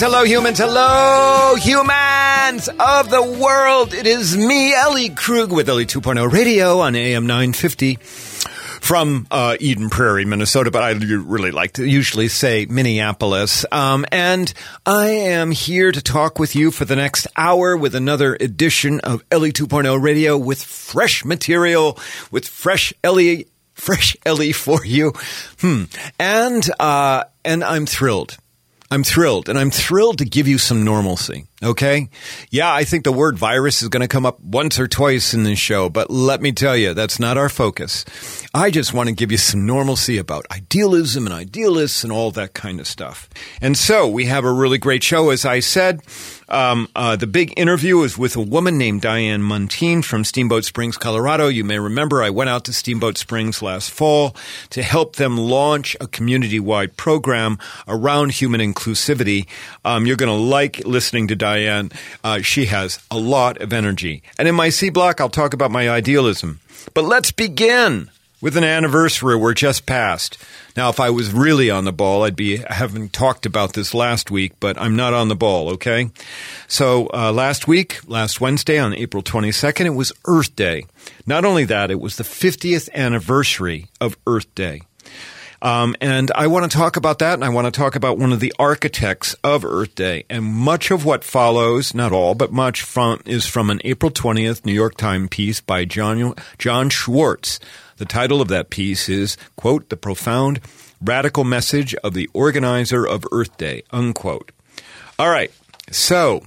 Hello, humans. Hello, humans. Hello, humans of the world. It is me, Ellie Krug, with Ellie 2.0 Radio on AM 950 from uh, Eden Prairie, Minnesota, but I really like to usually say Minneapolis. Um, and I am here to talk with you for the next hour with another edition of Ellie 2.0 Radio with fresh material, with fresh Ellie fresh Ellie for you. Hmm. And, uh, and I'm thrilled. I'm thrilled, and I'm thrilled to give you some normalcy. Okay? Yeah, I think the word virus is going to come up once or twice in this show, but let me tell you, that's not our focus. I just want to give you some normalcy about idealism and idealists and all that kind of stuff. And so we have a really great show, as I said. Um, uh, the big interview is with a woman named Diane Muntean from Steamboat Springs, Colorado. You may remember I went out to Steamboat Springs last fall to help them launch a community wide program around human inclusivity. Um, you're going to like listening to Diane. Uh, she has a lot of energy. And in my C block, I'll talk about my idealism. But let's begin with an anniversary we're just past. Now, if I was really on the ball, I'd be having talked about this last week, but I'm not on the ball, okay? So, uh, last week, last Wednesday on April 22nd, it was Earth Day. Not only that, it was the 50th anniversary of Earth Day. Um, and I want to talk about that, and I want to talk about one of the architects of Earth Day. And much of what follows, not all, but much from is from an April 20th New York Times piece by John, John Schwartz. The title of that piece is, quote, The Profound Radical Message of the Organizer of Earth Day, unquote. All right, so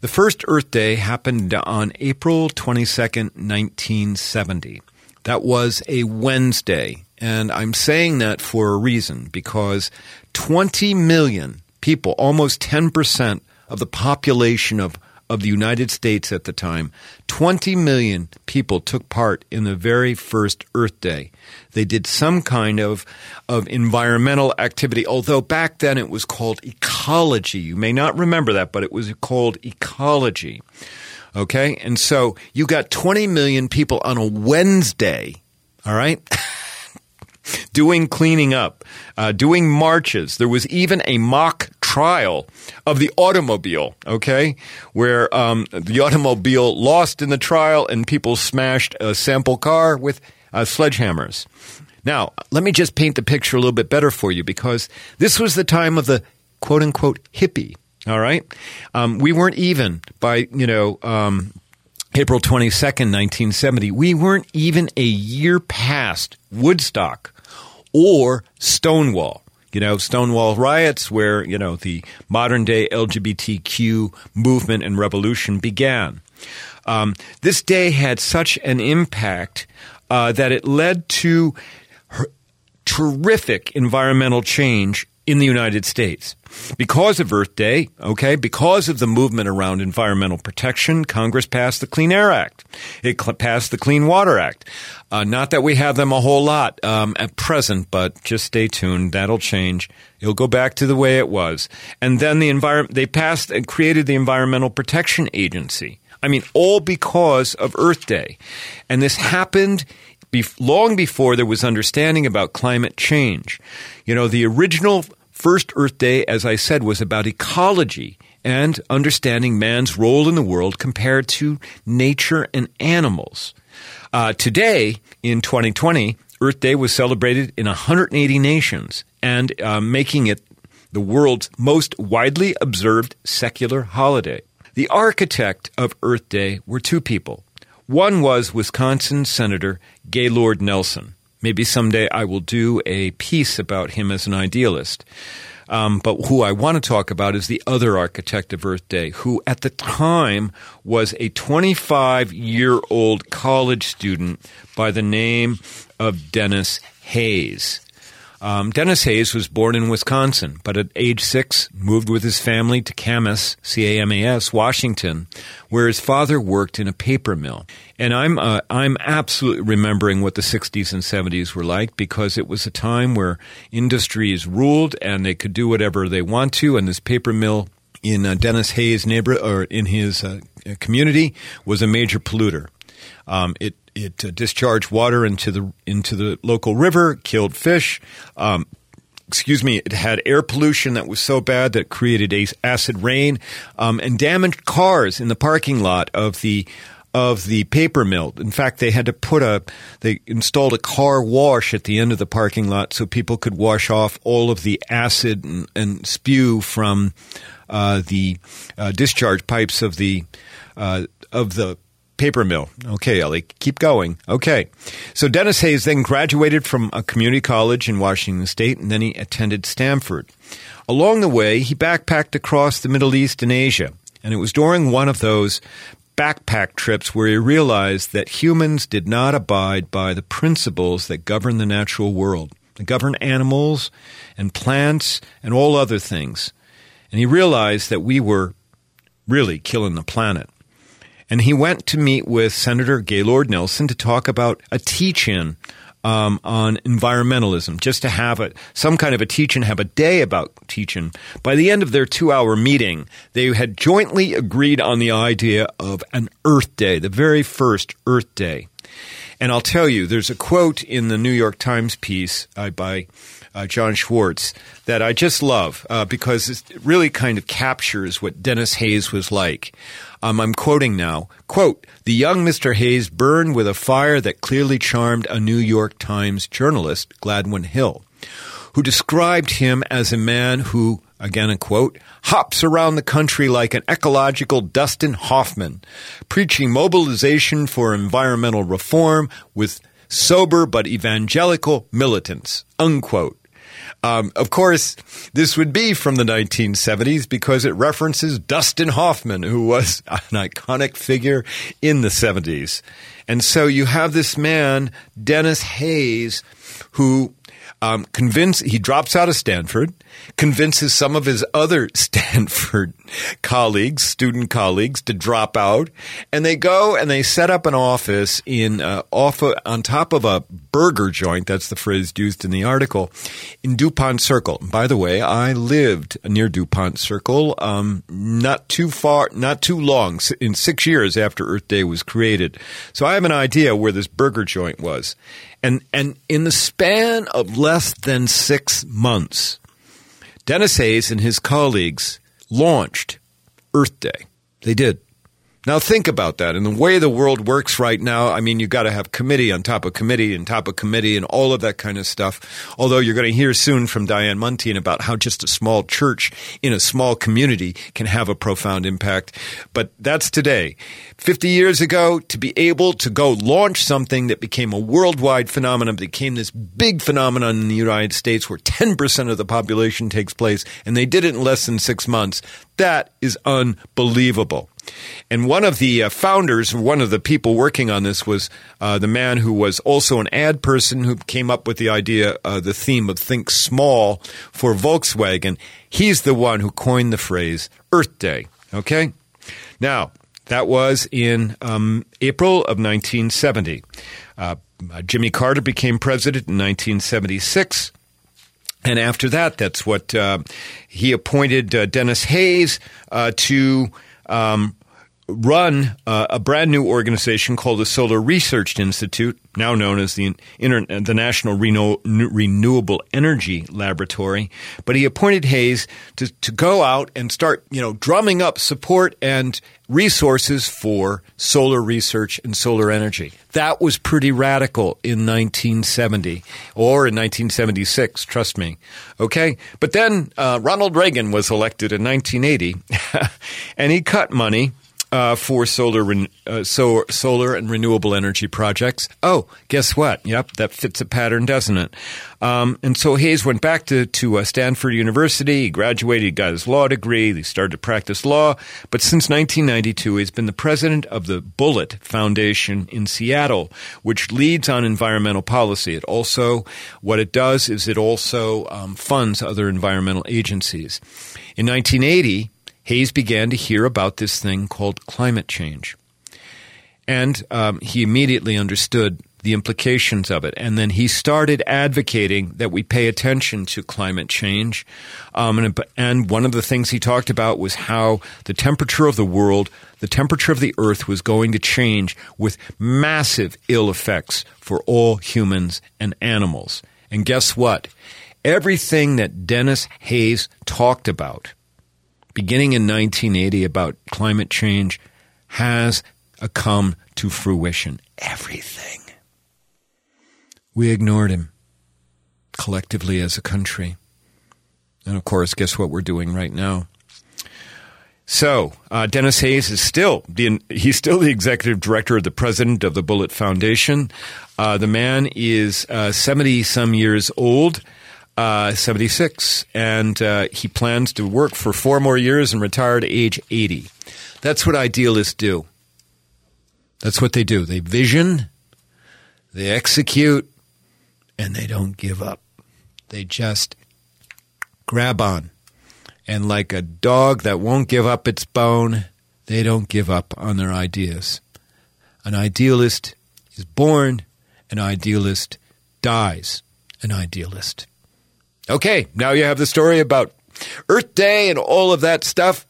the first Earth Day happened on April 22nd, 1970. That was a Wednesday. And I'm saying that for a reason because 20 million people, almost 10% of the population of, of the United States at the time, 20 million people took part in the very first Earth Day. They did some kind of, of environmental activity, although back then it was called ecology. You may not remember that, but it was called ecology. Okay? And so you got 20 million people on a Wednesday, all right? doing cleaning up, uh, doing marches. There was even a mock trial of the automobile, okay, where um, the automobile lost in the trial and people smashed a sample car with uh, sledgehammers. Now, let me just paint the picture a little bit better for you because this was the time of the quote unquote hippie. All right. Um, we weren't even by, you know, um, April 22nd, 1970. We weren't even a year past Woodstock or Stonewall. You know, Stonewall riots, where, you know, the modern day LGBTQ movement and revolution began. Um, this day had such an impact uh, that it led to terrific environmental change in the United States. Because of Earth Day, okay, because of the movement around environmental protection, Congress passed the Clean Air Act. It cl- passed the Clean Water Act. Uh, not that we have them a whole lot um, at present, but just stay tuned. That'll change. It'll go back to the way it was. And then the environment, they passed and created the Environmental Protection Agency. I mean, all because of Earth Day. And this happened long before there was understanding about climate change. You know, the original First Earth Day, as I said, was about ecology and understanding man's role in the world compared to nature and animals. Uh, today, in 2020, Earth Day was celebrated in 180 nations and uh, making it the world's most widely observed secular holiday. The architect of Earth Day were two people. One was Wisconsin Senator Gaylord Nelson. Maybe someday I will do a piece about him as an idealist. Um, but who I want to talk about is the other architect of Earth Day, who at the time was a 25 year old college student by the name of Denis Hayes. Um, Denis Hayes was born in Wisconsin, but at age six moved with his family to Camas, C-A-M-A-S, Washington, where his father worked in a paper mill. And I'm uh, I'm absolutely remembering what the 60s and 70s were like because it was a time where industries ruled and they could do whatever they want to, and this paper mill in uh, Denis Hayes' neighbor or in his uh, community was a major polluter. Um, it it uh, discharged water into the into the local river, killed fish. Um, excuse me, it had air pollution that was so bad that it created acid rain um, and damaged cars in the parking lot of the of the paper mill. In fact, they had to put a they installed a car wash at the end of the parking lot so people could wash off all of the acid and, and spew from uh, the uh, discharge pipes of the uh, of the paper mill. Okay, Ellie, keep going. Okay. So Denis Hayes then graduated from a community college in Washington State and then he attended Stanford. Along the way, he backpacked across the Middle East and Asia. And it was during one of those backpack trips where he realized that humans did not abide by the principles that govern the natural world, that govern animals and plants and all other things. And he realized that we were really killing the planet. And he went to meet with Senator Gaylord Nelson to talk about a teach in um, on environmentalism, just to have a, some kind of a teach in, have a day about teaching. By the end of their two hour meeting, they had jointly agreed on the idea of an Earth Day, the very first Earth Day. And I'll tell you, there's a quote in the New York Times piece uh, by uh, John Schwartz that I just love uh, because it really kind of captures what Denis Hayes was like. Um, I'm quoting now. Quote, the young Mr. Hayes burned with a fire that clearly charmed a New York Times journalist, Gladwin Hill, who described him as a man who, again a quote, hops around the country like an ecological Dustin Hoffman, preaching mobilization for environmental reform with sober but evangelical militants, unquote. Um, of course, this would be from the 1970s because it references Dustin Hoffman, who was an iconic figure in the 70s. And so you have this man, Denis Hayes, who um, convince he drops out of Stanford, convinces some of his other Stanford colleagues, student colleagues, to drop out, and they go and they set up an office in uh, off a, on top of a burger joint. That's the phrase used in the article in Dupont Circle. By the way, I lived near Dupont Circle, um, not too far, not too long, in six years after Earth Day was created. So I have an idea where this burger joint was. And, and in the span of less than six months, Denis Hayes and his colleagues launched Earth Day. They did. Now think about that. And the way the world works right now, I mean, you've got to have committee on top of committee and top of committee and all of that kind of stuff. Although you're going to hear soon from Diane Muntean about how just a small church in a small community can have a profound impact. But that's today. 50 years ago, to be able to go launch something that became a worldwide phenomenon, became this big phenomenon in the United States where 10% of the population takes place, and they did it in less than six months. That is unbelievable. And one of the uh, founders, one of the people working on this was uh, the man who was also an ad person who came up with the idea, uh, the theme of think small for Volkswagen. He's the one who coined the phrase Earth Day. Okay? Now, that was in um, April of 1970. Uh, Jimmy Carter became president in 1976. And after that, that's what uh, he appointed uh, Denis Hayes uh, to um, run uh, a brand new organization called the Solar Research Institute, now known as the Inter- the National Reno- Renewable Energy Laboratory. But he appointed Hayes to, to go out and start, you know, drumming up support and resources for solar research and solar energy. That was pretty radical in 1970 or in 1976, trust me. Okay? But then uh, Ronald Reagan was elected in 1980 and he cut money uh, for solar, uh, so, solar and renewable energy projects. Oh, guess what? Yep, that fits a pattern, doesn't it? Um, and so Hayes went back to, to uh, Stanford University. He graduated, he got his law degree, he started to practice law. But since 1992, he's been the president of the Bullitt Foundation in Seattle, which leads on environmental policy. It also, what it does is it also um, funds other environmental agencies. In 1980, Hayes began to hear about this thing called climate change. And um, he immediately understood the implications of it. And then he started advocating that we pay attention to climate change. Um, and, and one of the things he talked about was how the temperature of the world, the temperature of the earth was going to change with massive ill effects for all humans and animals. And guess what? Everything that Denis Hayes talked about, beginning in 1980 about climate change, has come to fruition. Everything. We ignored him collectively as a country. And of course, guess what we're doing right now? So, uh, Denis Hayes is still the he's still the executive director of the president of the Bullitt Foundation. Uh, the man is seventy uh, some years old, uh, seventy six, and uh, he plans to work for four more years and retire at age eighty. That's what idealists do. That's what they do. They vision, they execute, and they don't give up. They just grab on. And like a dog that won't give up its bone, they don't give up on their ideas. An idealist is born, an idealist dies an idealist. Okay, now you have the story about Earth Day and all of that stuff.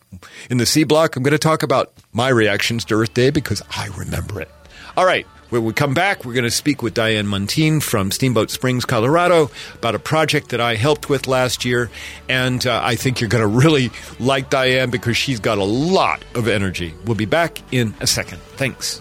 In the C block, I'm going to talk about my reactions to Earth Day because I remember it. All right, when we come back, we're going to speak with Diane Muntean from Steamboat Springs, Colorado, about a project that I helped with last year. And uh, I think you're going to really like Diane because she's got a lot of energy. We'll be back in a second. Thanks.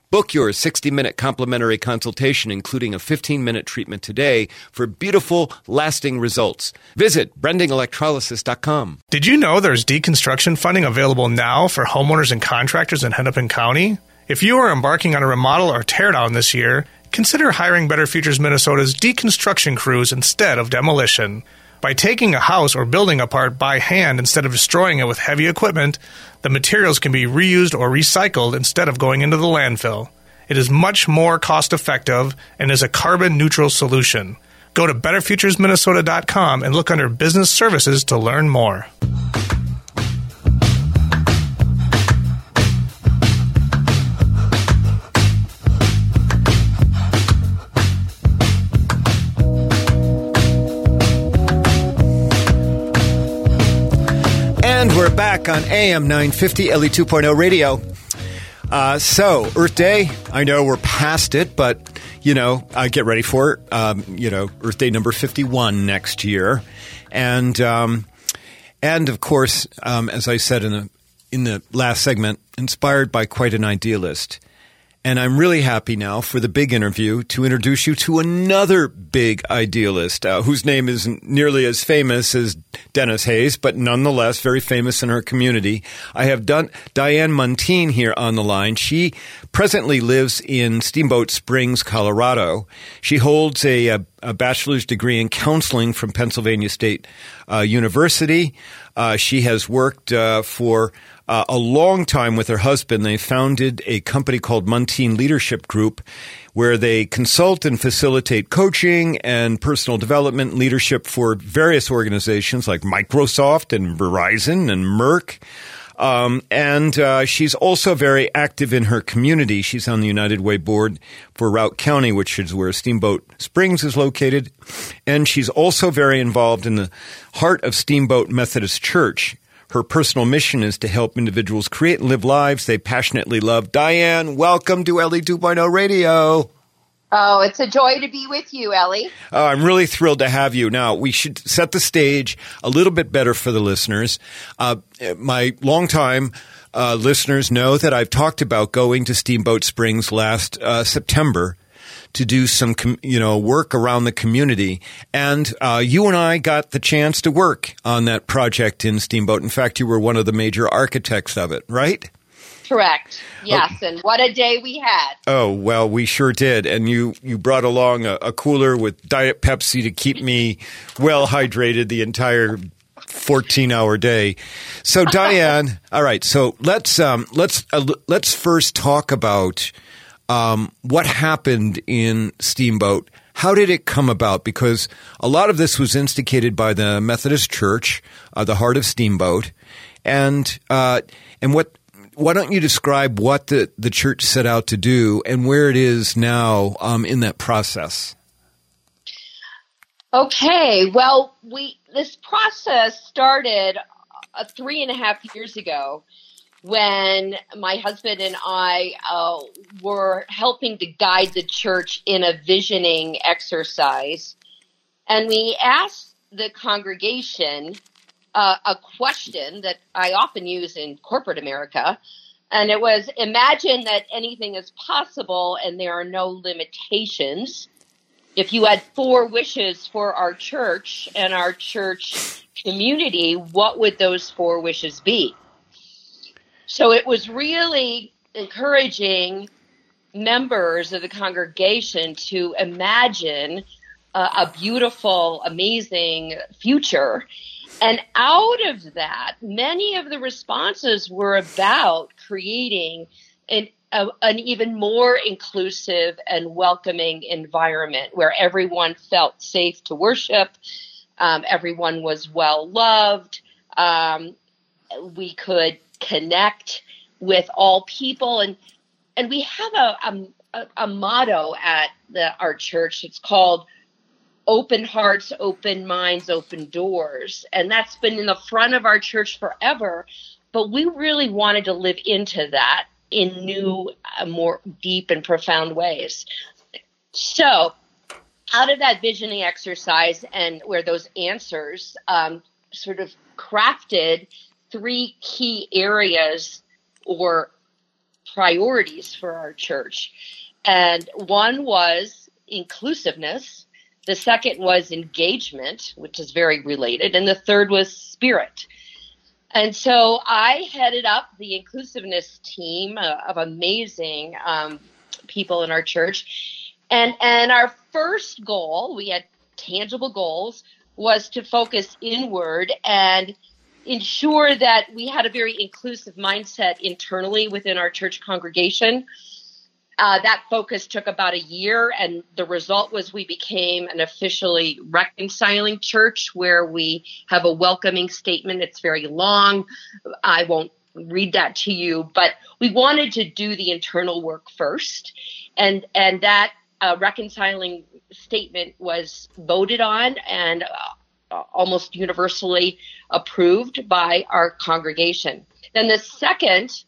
Book your 60 minute complimentary consultation, including a 15 minute treatment today for beautiful, lasting results. Visit brendingelectrolysis.com. Did you know there's deconstruction funding available now for homeowners and contractors in Hennepin County? If you are embarking on a remodel or teardown this year, consider hiring Better Futures Minnesota's deconstruction crews instead of demolition. By taking a house or building apart by hand instead of destroying it with heavy equipment, the materials can be reused or recycled instead of going into the landfill. It is much more cost effective and is a carbon neutral solution. Go to betterfuturesminnesota.com and look under business services to learn more. Back on AM 950 Ellie 2.0 radio. Uh, so, Earth Day, I know we're past it, but, you know, uh, get ready for it. Um, you know, Earth Day number 51 next year. And, um, and of course, um, as I said in the, in the last segment, inspired by quite an idealist. And I'm really happy now for the big interview to introduce you to another big idealist uh, whose name isn't nearly as famous as Denis Hayes, but nonetheless very famous in her community. I have done Diane Muntean here on the line. She presently lives in Steamboat Springs, Colorado. She holds a, a, a bachelor's degree in counseling from Pennsylvania State uh, University. Uh, she has worked uh, for uh, a long time with her husband. They founded a company called Muntean Leadership Group where they consult and facilitate coaching and personal development leadership for various organizations like Microsoft and Verizon and Merck. Um, and uh, she's also very active in her community. She's on the United Way board for Routt County, which is where Steamboat Springs is located. And she's also very involved in the heart of Steamboat Methodist Church. Her personal mission is to help individuals create and live lives they passionately love. Diane, welcome to Ellie 2.0 Radio. Oh, it's a joy to be with you, Ellie. Oh, I'm really thrilled to have you. Now, we should set the stage a little bit better for the listeners. Uh, my longtime uh, listeners know that I've talked about going to Steamboat Springs last uh, September to do some, com- you know, work around the community. And uh, you and I got the chance to work on that project in Steamboat. In fact, you were one of the major architects of it, right? Correct. Yes, oh. and what a day we had. Oh well, we sure did. And you you brought along a, a cooler with Diet Pepsi to keep me well hydrated the entire 14 hour day. So Diane, all right. So let's um, let's uh, let's first talk about um, what happened in Steamboat? How did it come about? Because a lot of this was instigated by the Methodist Church, uh, the Heart of Steamboat, and uh, and what. Why don't you describe what the, the church set out to do and where it is now um, in that process? Okay, well, we this process started uh, three and a half years ago when my husband and I uh, were helping to guide the church in a visioning exercise. And we asked the congregation uh, a question that I often use in corporate America. And it was imagine that anything is possible and there are no limitations. If you had four wishes for our church and our church community, what would those four wishes be? So it was really encouraging members of the congregation to imagine uh, a beautiful, amazing future. And out of that, many of the responses were about creating an, a, an even more inclusive and welcoming environment where everyone felt safe to worship, um, everyone was well loved, um, we could connect with all people. And and we have a a, a motto at the, our church. It's called open hearts open minds open doors. And that's been in the front of our church forever. But we really wanted to live into that in new uh, more deep and profound ways. So out of that visioning exercise and where those answers um, sort of crafted three key areas or priorities for our church. And one was inclusiveness. The second was engagement, which is very related. And the third was spirit. And so I headed up the inclusiveness team uh, of amazing um, people in our church. And, and our first goal, we had tangible goals, was to focus inward and ensure that we had a very inclusive mindset internally within our church congregation. Uh, that focus took about a year, and the result was we became an officially reconciling church where we have a welcoming statement. It's very long. I won't read that to you, but we wanted to do the internal work first, and and that uh, reconciling statement was voted on and uh, almost universally approved by our congregation. Then the second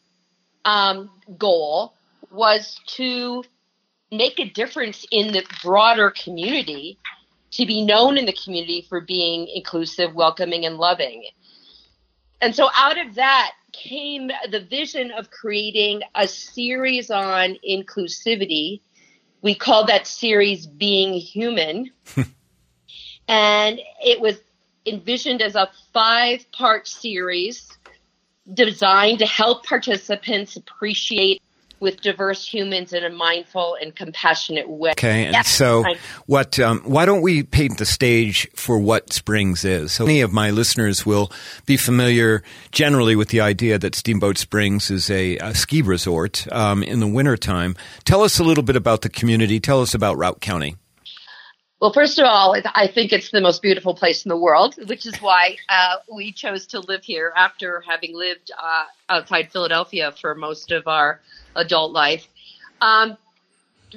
um, goal was to make a difference in the broader community, to be known in the community for being inclusive, welcoming, and loving. And so out of that came the vision of creating a series on inclusivity. We call that series Being Human. and it was envisioned as a five part series designed to help participants appreciate with diverse humans in a mindful and compassionate way. Okay, and so what? Um, why don't we paint the stage for what Springs is? So many of my listeners will be familiar generally with the idea that Steamboat Springs is a, a ski resort um, in the wintertime. Tell us a little bit about the community. Tell us about Routt County. Well, first of all, I think it's the most beautiful place in the world, which is why uh, we chose to live here after having lived uh, outside Philadelphia for most of our adult life. Um,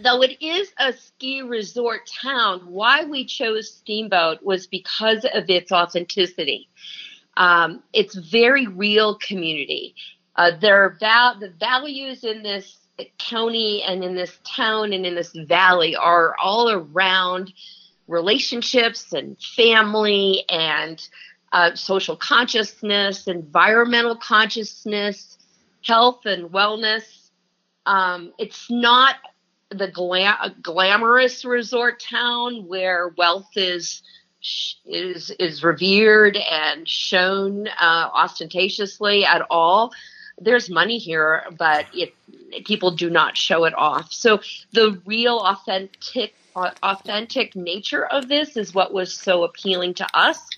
though it is a ski resort town, why we chose Steamboat was because of its authenticity. Um, it's very real community. Uh, there val- the values in this county and in this town and in this valley are all around relationships and family and uh, social consciousness, environmental consciousness, health and wellness. Um, it's not the glam- glamorous resort town where wealth is is is revered and shown uh, ostentatiously at all. There's money here, but it, people do not show it off. So the real, authentic authentic nature of this is what was so appealing to us.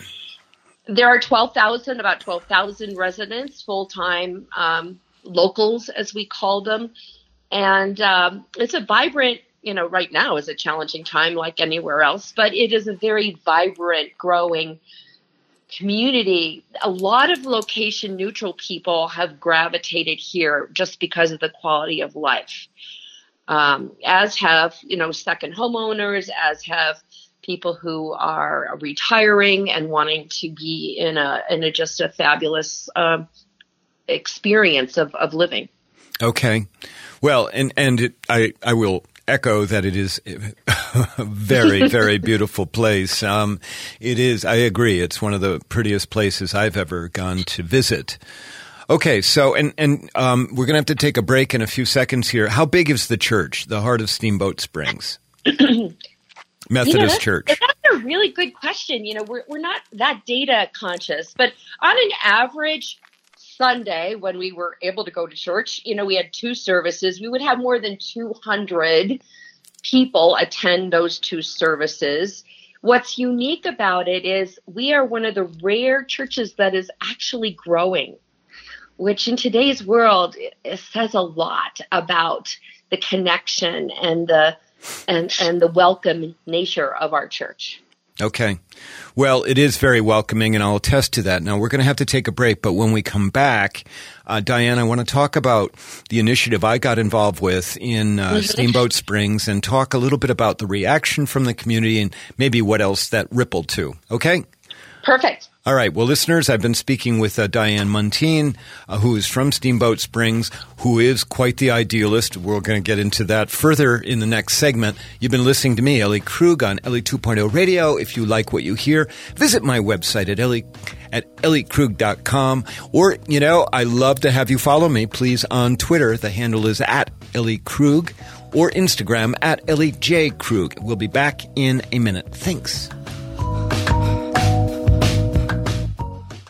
There are 12,000, about 12,000 residents, full time um, locals, as we call them. And um, it's a vibrant you know, right now is a challenging time like anywhere else, but it is a very vibrant, growing community. A lot of location neutral people have gravitated here just because of the quality of life. Um, as have, you know, second homeowners, as have people who are retiring and wanting to be in a in a just a fabulous uh, experience of, of living. Okay, well, and and it, I I will echo that it is a very, very beautiful place. Um, it is, I agree, it's one of the prettiest places I've ever gone to visit. Okay, so and and um, we're going to have to take a break in a few seconds here. How big is the church, the Heart of Steamboat Springs? Methodist you know, Church. That's a really good question. You know, we're we're not that data conscious, but on an average, Sunday, when we were able to go to church, you know, we had two services. We would have more than 200 people attend those two services. What's unique about it is we are one of the rare churches that is actually growing, which in today's world says a lot about the connection and the and and the welcome nature of our church. Okay. Well, it is very welcoming, and I'll attest to that. Now, we're going to have to take a break, but when we come back, uh, Diane, I want to talk about the initiative I got involved with in uh, mm-hmm. Steamboat Springs and talk a little bit about the reaction from the community and maybe what else that rippled to. Okay? Perfect. All right. Well, listeners, I've been speaking with uh, Diane Muntean, uh, who is from Steamboat Springs, who is quite the idealist. We're going to get into that further in the next segment. You've been listening to me, Ellie Krug, on Ellie 2.0 Radio. If you like what you hear, visit my website at Ellie at elliekrug.com. Or, you know, I love to have you follow me, please, on Twitter. The handle is at Ellie Krug or Instagram at Ellie J. Krug. We'll be back in a minute. Thanks.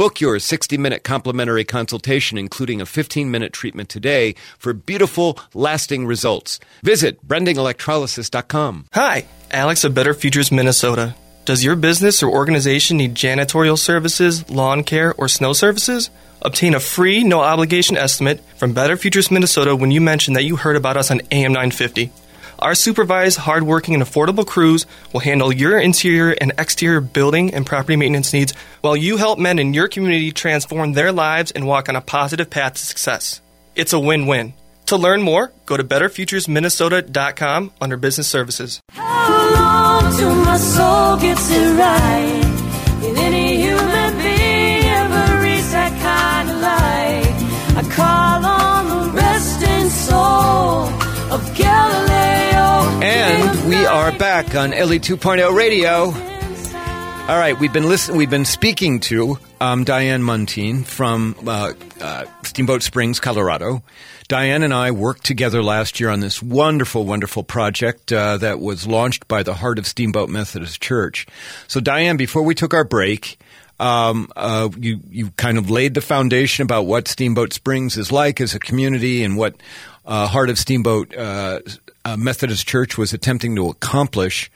Book your 60 minute complimentary consultation, including a 15 minute treatment today for beautiful, lasting results. Visit brendingelectrolysis.com. Hi, Alex of Better Futures Minnesota. Does your business or organization need janitorial services, lawn care, or snow services? Obtain a free, no obligation estimate from Better Futures Minnesota when you mention that you heard about us on AM 950. Our supervised, hardworking, and affordable crews will handle your interior and exterior building and property maintenance needs while you help men in your community transform their lives and walk on a positive path to success. It's a win win. To learn more, go to betterfuturesminnesota.com under business services. Back on Ellie 2.0 Radio. All right, we've been listening. We've been speaking to um, Diane Muntean from uh, uh, Steamboat Springs, Colorado. Diane and I worked together last year on this wonderful, wonderful project uh, that was launched by the Heart of Steamboat Methodist Church. So, Diane, before we took our break, um, uh, you you kind of laid the foundation about what Steamboat Springs is like as a community and what uh, Heart of Steamboat uh, uh, Methodist Church was attempting to accomplish.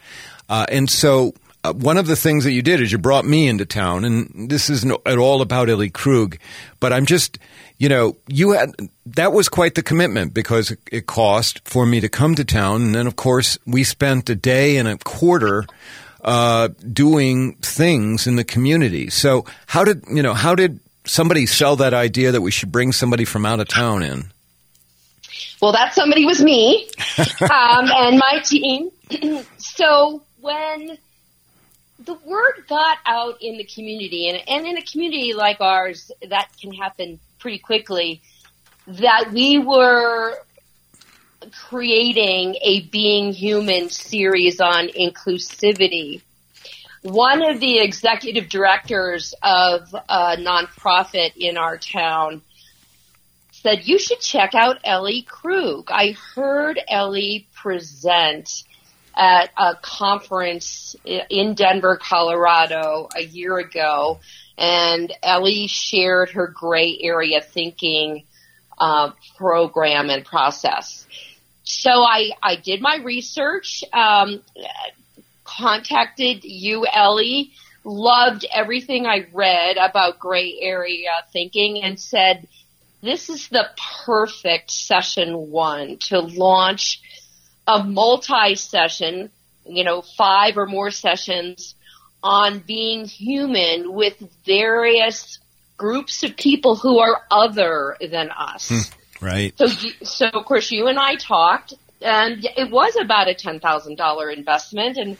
Uh, and so uh, one of the things that you did is you brought me into town, and this isn't at all about Ellie Krug, but I'm just, you know, you had that was quite the commitment because it, it cost for me to come to town, and then of course we spent a day and a quarter uh, doing things in the community. So how did you know? How did somebody sell that idea that we should bring somebody from out of town in? Well, that somebody was me um, and my team. so when the word got out in the community, and, and in a community like ours, that can happen pretty quickly, that we were creating a Being Human series on inclusivity. One of the executive directors of a nonprofit in our town said, you should check out Ellie Krug. I heard Ellie present at a conference in Denver, Colorado a year ago, and Ellie shared her gray area thinking uh, program and process. So I, I did my research, um, contacted you, Ellie, loved everything I read about gray area thinking and said, this is the perfect session one to launch a multi-session, you know, five or more sessions on being human with various groups of people who are other than us. Hmm, right. So, so of course you and I talked and it was about a $10,000 investment and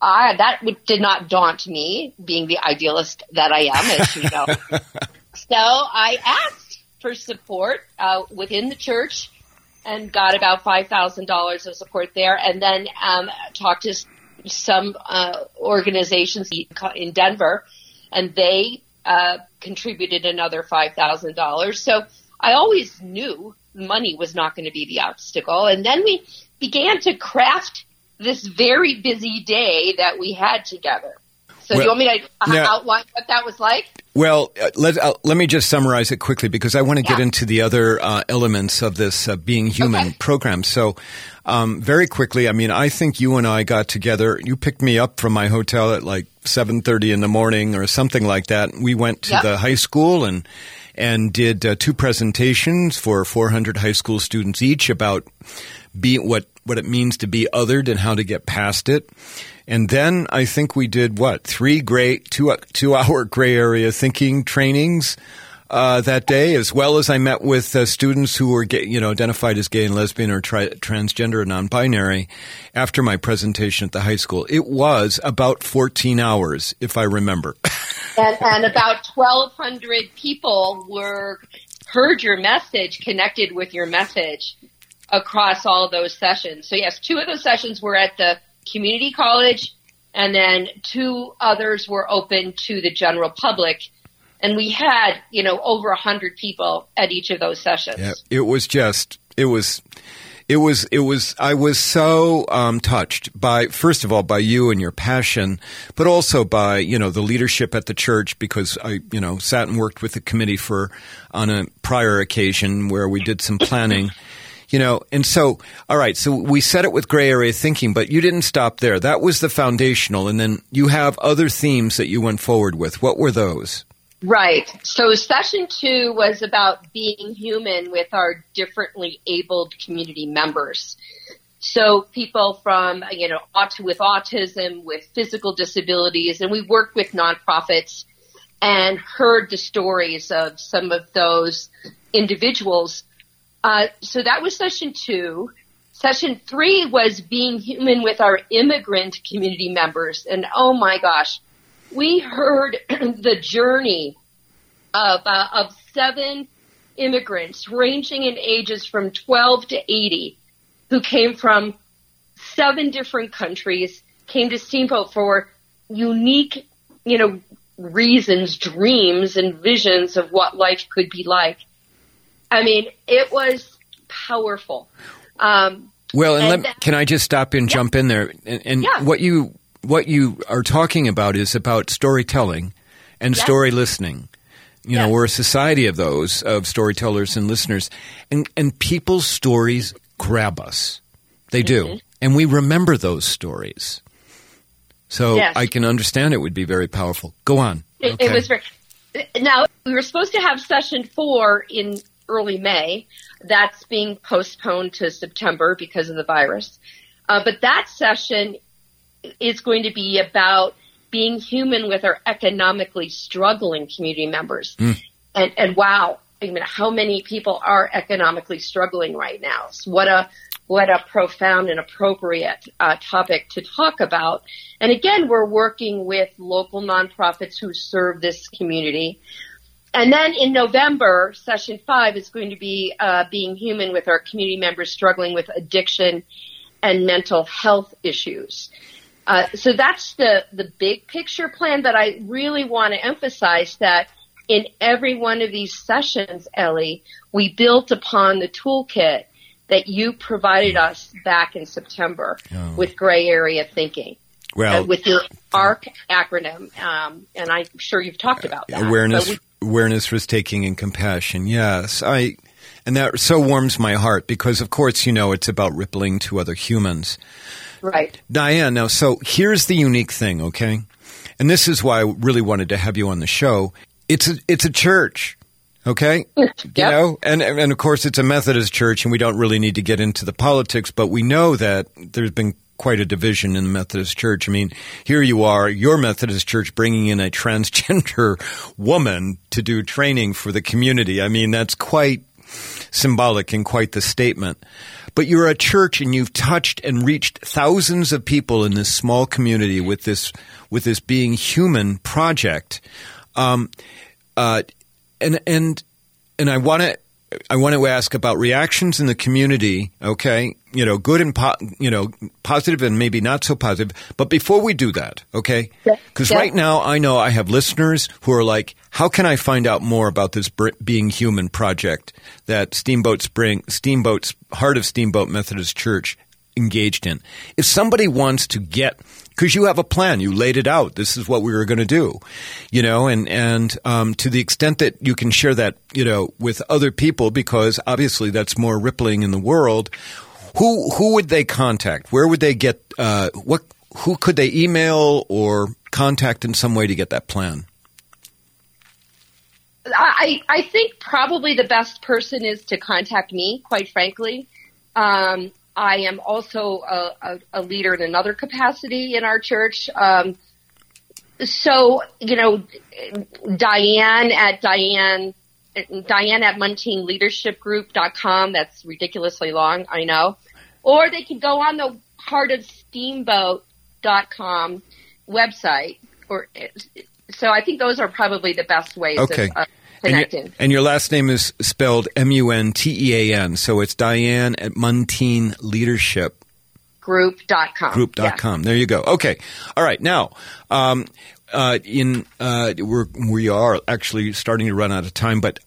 I, that did not daunt me being the idealist that I am, as you know. so I asked for support, uh, within the church and got about $5,000 of support there and then, um, talked to some, uh, organizations in Denver and they, uh, contributed another $5,000. So I always knew money was not going to be the obstacle. And then we began to craft this very busy day that we had together. So well, do you want me to uh, outline what that was like? Well, uh, let uh, let me just summarize it quickly because I want to yeah. get into the other uh, elements of this uh, being human okay. program. So, um, very quickly, I mean, I think you and I got together. You picked me up from my hotel at like seven thirty in the morning or something like that. We went to yep. the high school and and did uh, two presentations for 400 high school students each about be what what it means to be othered and how to get past it. And then I think we did what three great two two hour gray area thinking trainings uh, that day, as well as I met with uh, students who were gay, you know identified as gay and lesbian or tri- transgender or non-binary after my presentation at the high school. It was about 14 hours, if I remember. and, and about 1,200 people were heard your message, connected with your message across all those sessions. So yes, two of those sessions were at the community college and then two others were open to the general public. And we had, you know, over a hundred people at each of those sessions. Yeah, it was just, it was, it was, it was, I was so um, touched by, first of all, by you and your passion, but also by, you know, the leadership at the church because I, you know, sat and worked with the committee for, on a prior occasion where we did some planning. You know, and so, all right, so we said it with gray area thinking, but you didn't stop there. That was the foundational. And then you have other themes that you went forward with. What were those? Right. So session two was about being human with our differently abled community members. So people from, you know, with autism, with physical disabilities, and we worked with nonprofits and heard the stories of some of those individuals uh, so that was session two. Session three was being human with our immigrant community members. And oh my gosh, we heard the journey of, uh, of seven immigrants ranging in ages from 12 to 80 who came from seven different countries, came to Steamboat for unique, you know, reasons, dreams, and visions of what life could be like. I mean, it was powerful. Um, well, and, and let, can I just stop and yeah. jump in there? And, and yeah. what you what you are talking about is about storytelling and yes. story listening. You yes. know, we're a society of those of storytellers and listeners, and and people's stories grab us. They do, mm-hmm. and we remember those stories. So yes. I can understand it would be very powerful. Go on. It, okay. it was very. Now we were supposed to have session four in early May. That's being postponed to September because of the virus. Uh, but that session is going to be about being human with our economically struggling community members. Mm. And, and wow, I mean, how many people are economically struggling right now? So what a what a profound and appropriate uh, topic to talk about. And again, we're working with local nonprofits who serve this community. And then in November, session five is going to be uh, being human with our community members struggling with addiction and mental health issues. Uh, so that's the the big picture plan. But I really want to emphasize that in every one of these sessions, Ellie, we built upon the toolkit that you provided us back in September oh. with gray area thinking. Well, uh, with your ARC acronym, um, and I'm sure you've talked about that. Awareness, we, awareness, risk taking, and compassion. Yes, I, and that so warms my heart because, of course, you know it's about rippling to other humans. Right, Diane. Now, so here's the unique thing, okay, and this is why I really wanted to have you on the show. It's a, it's a church. Okay, yep. you know, and and of course it's a Methodist church, and we don't really need to get into the politics, but we know that there's been quite a division in the Methodist Church. I mean, here you are, your Methodist Church bringing in a transgender woman to do training for the community. I mean, that's quite symbolic and quite the statement. But you're a church and you've touched and reached thousands of people in this small community with this with this being human project. Um, uh, and and and I want to I want to ask about reactions in the community. Okay, you know, good and po- you know, positive and maybe not so positive. But before we do that, okay, because yeah. right now I know I have listeners who are like, "How can I find out more about this Being Human project that Steamboat Spring, Steamboat's Heart of Steamboat Methodist Church engaged in?" If somebody wants to get because you have a plan. You laid it out. This is what we were going to do, you know, and, and, um, to the extent that you can share that, you know, with other people, because obviously that's more rippling in the world. Who, who would they contact? Where would they get, uh, what, who could they email or contact in some way to get that plan? I, I think probably the best person is to contact me, quite frankly. Um, I am also a, a, a, leader in another capacity in our church. Um, so, you know, Diane at Diane, Diane at MunteanLeadershipGroup.com. That's ridiculously long, I know. Or they can go on the heartofsteamboat.com website. Or, so I think those are probably the best ways okay. of, uh, and your, and your, last name is spelled M U N T E A N. So it's Diane at Muntean Leadership. Group.com. Group.com. Yeah. There you go. Okay. All right. Now, um, uh, in uh, we're, we are actually starting to run out of time, but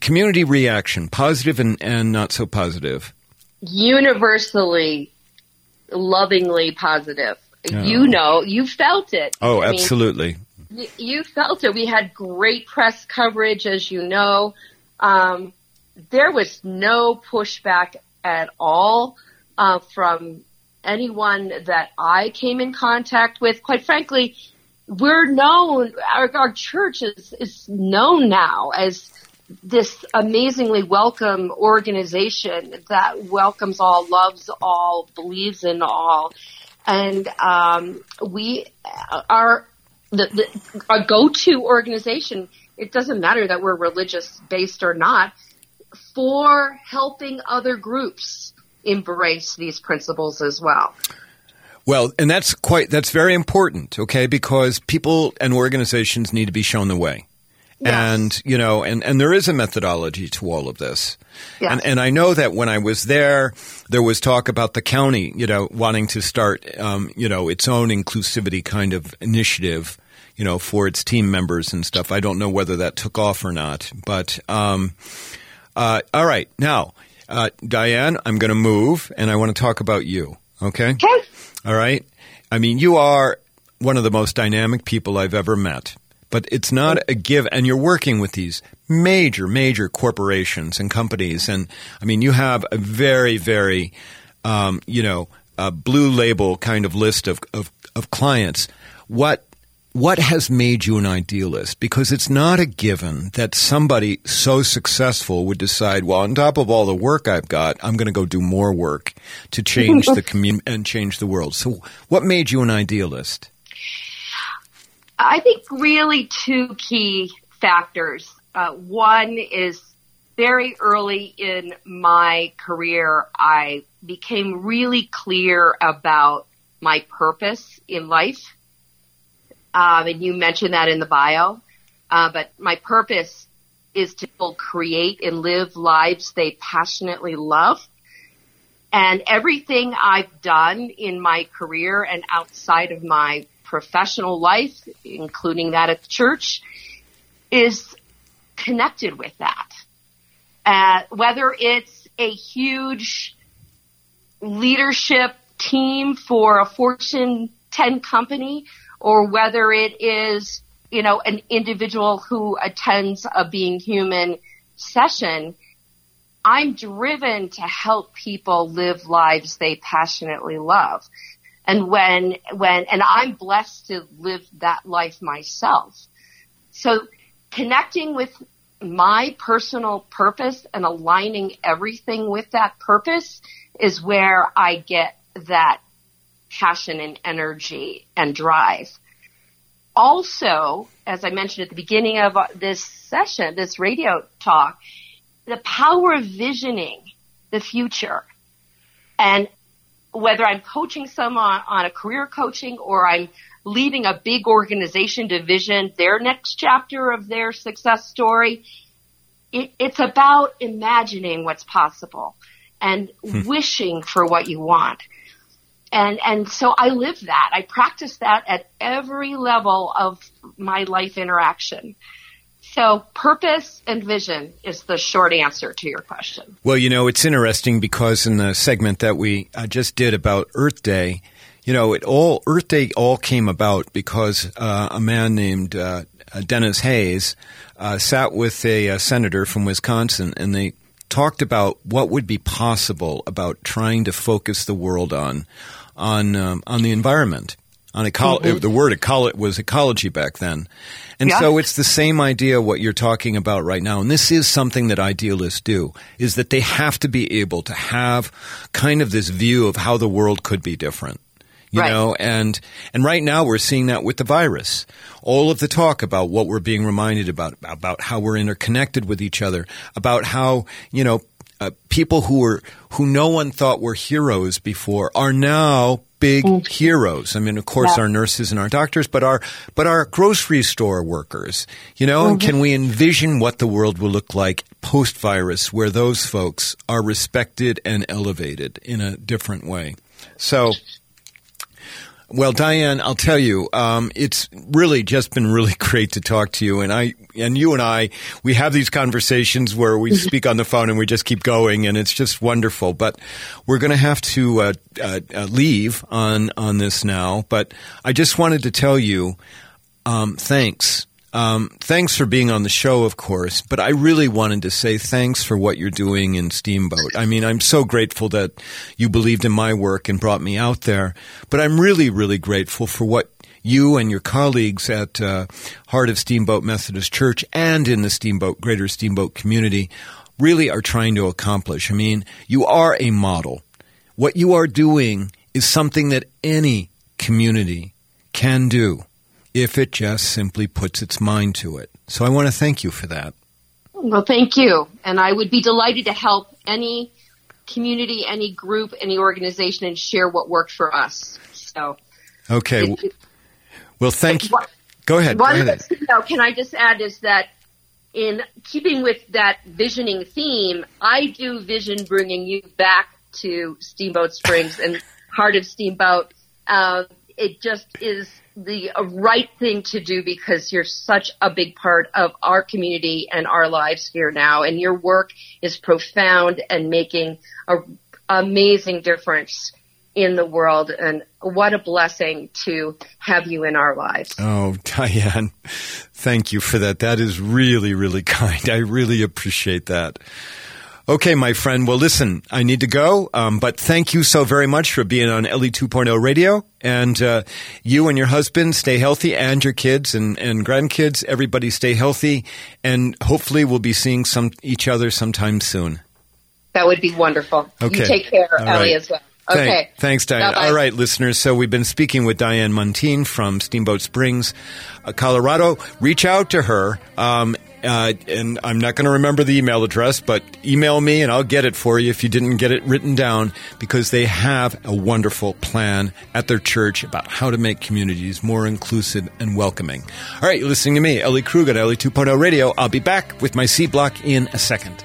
community reaction, positive and, and not so positive. Universally, lovingly positive. Oh. You know, you felt it. Oh, I absolutely. Mean, you felt it. We had great press coverage, as you know. Um, there was no pushback at all uh, from anyone that I came in contact with. Quite frankly, we're known, our, our church is, is known now as this amazingly welcome organization that welcomes all, loves all, believes in all. And um, we are the, the a go-to organization. It doesn't matter that we're religious based or not for helping other groups embrace these principles as well. Well, and that's quite that's very important, okay? Because people and organizations need to be shown the way. Yes. And you know, and, and there is a methodology to all of this. Yes. And and I know that when I was there, there was talk about the county, you know, wanting to start, um, you know, its own inclusivity kind of initiative, you know, for its team members and stuff. I don't know whether that took off or not, but um, uh, all right, now, uh, Diane, I'm going to move, and I want to talk about you. Okay. Okay. All right. I mean, you are one of the most dynamic people I've ever met but it's not a give. And you're working with these major, major corporations and companies. And I mean, you have a very, very, um, you know, blue label kind of list of, of, of clients. What what has made you an idealist? Because it's not a given that somebody so successful would decide, well, on top of all the work I've got, I'm going to go do more work to change the community and change the world. So, what made you an idealist? I think really two key factors. Uh, one is very early in my career, I became really clear about my purpose in life. Um, and you mentioned that in the bio. Uh, but my purpose is to create and live lives they passionately love. And everything I've done in my career and outside of my professional life, including that at the church, is connected with that. Uh, whether it's a huge leadership team for a Fortune 10 company or whether it is, you know, an individual who attends a being human session, I'm driven to help people live lives they passionately love. And when, when, and I'm blessed to live that life myself. So connecting with my personal purpose and aligning everything with that purpose is where I get that passion and energy and drive. Also, as I mentioned at the beginning of this session, this radio talk, the power of visioning the future. And whether I'm coaching someone on a career coaching or I'm leading a big organization to vision their next chapter of their success story, it, it's about imagining what's possible and hmm. wishing for what you want. And, and so I live that. I practice that at every level of my life interaction. So purpose and vision is the short answer to your question. Well, you know, it's interesting because in the segment that we uh, just did about Earth Day, you know, it all Earth Day all came about because uh, a man named uh, Denis Hayes uh, sat with a, a senator from Wisconsin, and they talked about what would be possible about trying to focus the world on on um, on the environment on eco- mm-hmm. the word ecolo- was ecology back then. And yeah. so it's the same idea what you're talking about right now. And this is something that idealists do is that they have to be able to have kind of this view of how the world could be different. You right. know, and and right now we're seeing that with the virus. All of the talk about what we're being reminded about about how we're interconnected with each other, about how, you know, uh, people who were who no one thought were heroes before are now big mm. heroes. I mean, of course, yeah. our nurses and our doctors, but our but our grocery store workers. You know, mm-hmm. and can we envision what the world will look like post virus, where those folks are respected and elevated in a different way? So. Well, Diane, I'll tell you, um, it's really just been really great to talk to you. And I, and you and I, we have these conversations where we speak on the phone and we just keep going, and it's just wonderful. But we're going to have to uh, uh, uh, leave on on this now. But I just wanted to tell you, um, thanks um, thanks for being on the show, of course, but I really wanted to say thanks for what you're doing in Steamboat. I mean, I'm so grateful that you believed in my work and brought me out there, but I'm really, really grateful for what you and your colleagues at uh, Heart of Steamboat Methodist Church and in the Steamboat, Greater Steamboat community really are trying to accomplish. I mean, you are a model. What you are doing is something that any community can do if it just simply puts its mind to it. So I want to thank you for that. Well, thank you. And I would be delighted to help any community, any group, any organization and share what worked for us. So, okay. It, well, thank you. Go ahead. One Go ahead. thing, though, can I just add is that in keeping with that visioning theme, I do vision bringing you back to Steamboat Springs and Heart of Steamboat. Uh, it just is the uh, right thing to do because you're such a big part of our community and our lives here now. And your work is profound and making a amazing difference in the world. And what a blessing to have you in our lives. Oh, Diane, thank you for that. That is really, really kind. I really appreciate that. Okay, my friend. Well, listen, I need to go, um, but thank you so very much for being on Ellie 2.0 radio. And uh, you and your husband stay healthy, and your kids and, and grandkids. Everybody stay healthy, and hopefully we'll be seeing some each other sometime soon. That would be wonderful. Okay. You take care, All Ellie, right. as well. Okay. thanks, Diane. Bye-bye. All right, listeners. So we've been speaking with Diane Muntean from Steamboat Springs, uh, Colorado. Reach out to her. Um, uh, and I'm not going to remember the email address, but email me and I'll get it for you if you didn't get it written down because they have a wonderful plan at their church about how to make communities more inclusive and welcoming. All right, you're listening to me, Ellie Krug at Ellie 2.0 Radio. I'll be back with my C block in a second.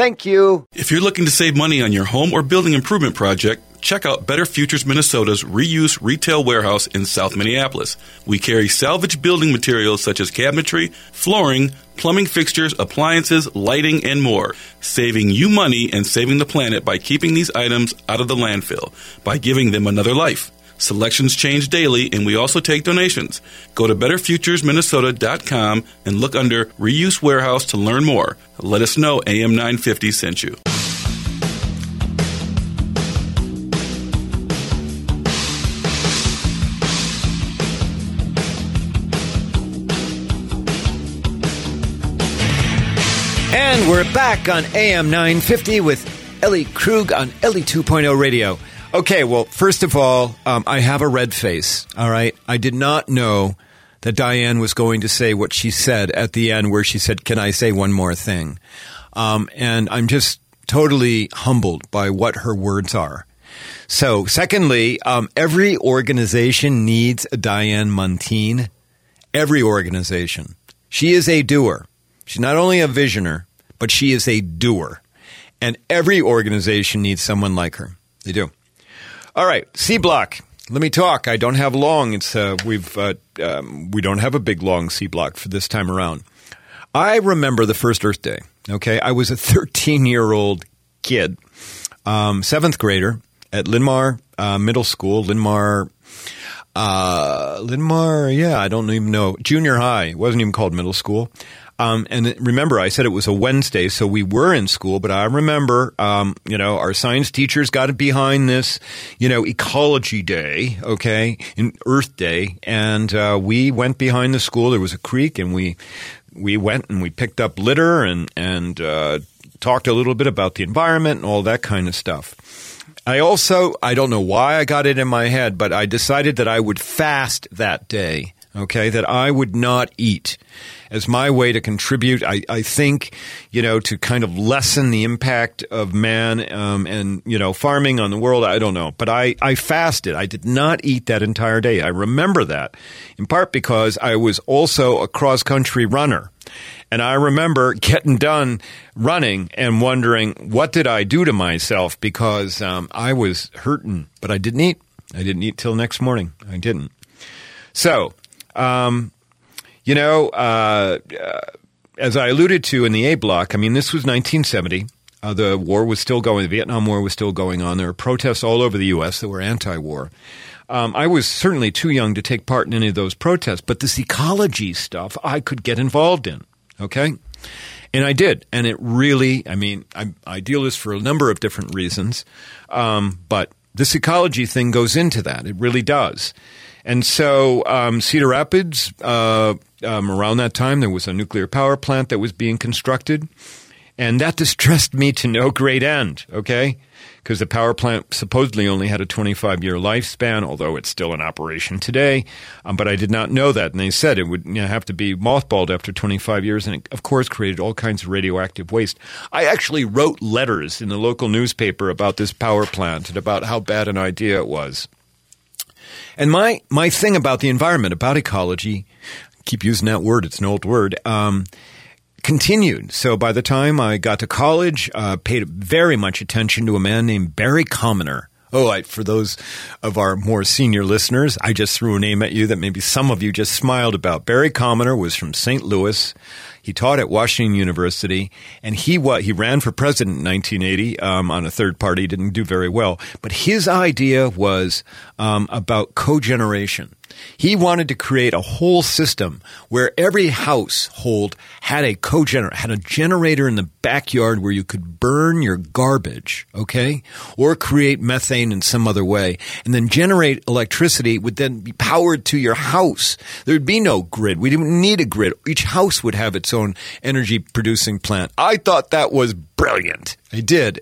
Thank you. If you're looking to save money on your home or building improvement project, check out Better Futures Minnesota's reuse retail warehouse in South Minneapolis. We carry salvage building materials such as cabinetry, flooring, plumbing fixtures, appliances, lighting, and more, saving you money and saving the planet by keeping these items out of the landfill, by giving them another life. Selections change daily, and we also take donations. Go to betterfuturesminnesota.com and look under Reuse Warehouse to learn more. Let us know AM950 sent you. And we're back on AM 950 with Ellie Krug on Ellie 2.0 radio. Okay, well, first of all, um, I have a red face. All right. I did not know that Diane was going to say what she said at the end, where she said, Can I say one more thing? Um, and I'm just totally humbled by what her words are. So, secondly, um, every organization needs a Diane Muntean. Every organization. She is a doer. She's not only a visioner, but she is a doer. And every organization needs someone like her. They do. All right, C block. Let me talk. I don't have long. It's uh, we've uh, um, we don't have a big long C block for this time around. I remember the first Earth Day. Okay, I was a 13 year old kid, um, seventh grader at Linn-Mar uh, Middle School. Linn-Mar, uh, Linn-Mar, yeah, I don't even know. Junior high. It wasn't even called middle school. Um, and remember, I said it was a Wednesday, so we were in school, but I remember, um, you know, our science teachers got behind this, you know, ecology day, okay, in Earth Day, and uh, we went behind the school. There was a creek, and we we went and we picked up litter and and uh, talked a little bit about the environment and all that kind of stuff. I also, I don't know why I got it in my head, but I decided that I would fast that day, okay, that I would not eat as my way to contribute. I, I think, you know, to kind of lessen the impact of man um, and, you know, farming on the world. I don't know. But I, I fasted. I did not eat that entire day. I remember that in part because I was also a cross country runner. And I remember getting done running and wondering, what did I do to myself? Because um, I was hurting, but I didn't eat. I didn't eat till next morning. I didn't. So, um, you know, uh, as I alluded to in the A block, I mean, this was 1970. Uh, the war was still going. The Vietnam War was still going on. There were protests all over the U.S. that were anti-war. Um, I was certainly too young to take part in any of those protests, but this ecology stuff I could get involved in. Okay, and I did, and it really. I mean, I, I deal this for a number of different reasons, um, but this ecology thing goes into that. It really does. And so um, Cedar Rapids, uh, um, around that time, there was a nuclear power plant that was being constructed. And that distressed me to no great end, okay? Because the power plant supposedly only had a 25 year lifespan, although it's still in operation today. Um, but I did not know that. And they said it would you know, have to be mothballed after 25 years. And it, of course, created all kinds of radioactive waste. I actually wrote letters in the local newspaper about this power plant and about how bad an idea it was. And my, my thing about the environment, about ecology, keep using that word, it's an old word, um, continued. So by the time I got to college, uh, paid very much attention to a man named Barry Commoner. Oh, I, for those of our more senior listeners, I just threw a name at you that maybe some of you just smiled about. Barry Commoner was from St. Louis. He taught at Washington University, and he what he ran for president in 1980 um, on a third party. Didn't do very well, but his idea was um, about cogeneration. He wanted to create a whole system where every household had a cogenerator, had a generator in the backyard where you could burn your garbage, okay? Or create methane in some other way. And then generate electricity would then be powered to your house. There'd be no grid. We didn't need a grid. Each house would have its own energy producing plant. I thought that was brilliant. I did.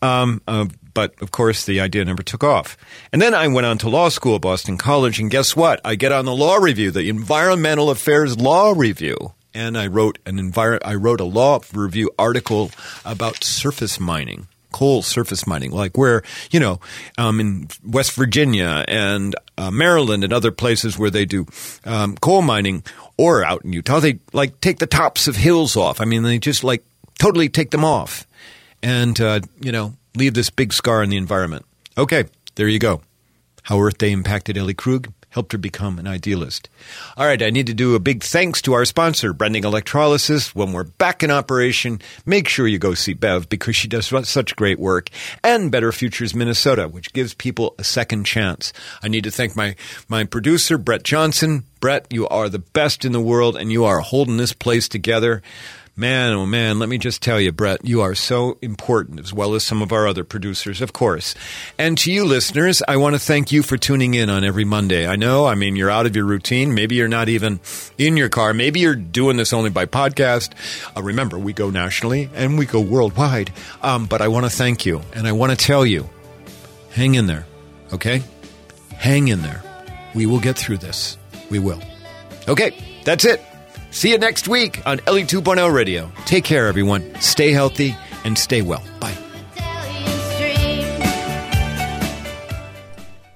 Um, uh, but of course, the idea never took off. And then I went on to law school Boston College, and guess what? I get on the law review, the Environmental Affairs Law Review. and I wrote an envir- I wrote a law review article about surface mining coal surface mining, like where, you know, um, in West Virginia and uh, Maryland and other places where they do um, coal mining or out in Utah, they like take the tops of hills off. I mean, they just like totally take them off and, uh, you know, leave this big scar in the environment. Okay, there you go. How Earth Day impacted Ellie Krug helped her become an idealist. All right, I need to do a big thanks to our sponsor, Brending Electrolysis. When we're back in operation, make sure you go see Bev because she does such great work, and Better Futures Minnesota, which gives people a second chance. I need to thank my, my producer, Brett Johnson. Brett, you are the best in the world, and you are holding this place together. Man, oh man, let me just tell you, Brett, you are so important, as well as some of our other producers, of course. And to you listeners, I want to thank you for tuning in on every Monday. I know, I mean, you're out of your routine. Maybe you're not even in your car. Maybe you're doing this only by podcast. Uh, remember, we go nationally and we go worldwide. Um, but I want to thank you, and I want to tell you, hang in there, okay? Hang in there. We will get through this. We will. Okay, that's it. See you next week on Ellie 2.0 Radio. Take care, everyone. Stay healthy and stay well. Bye.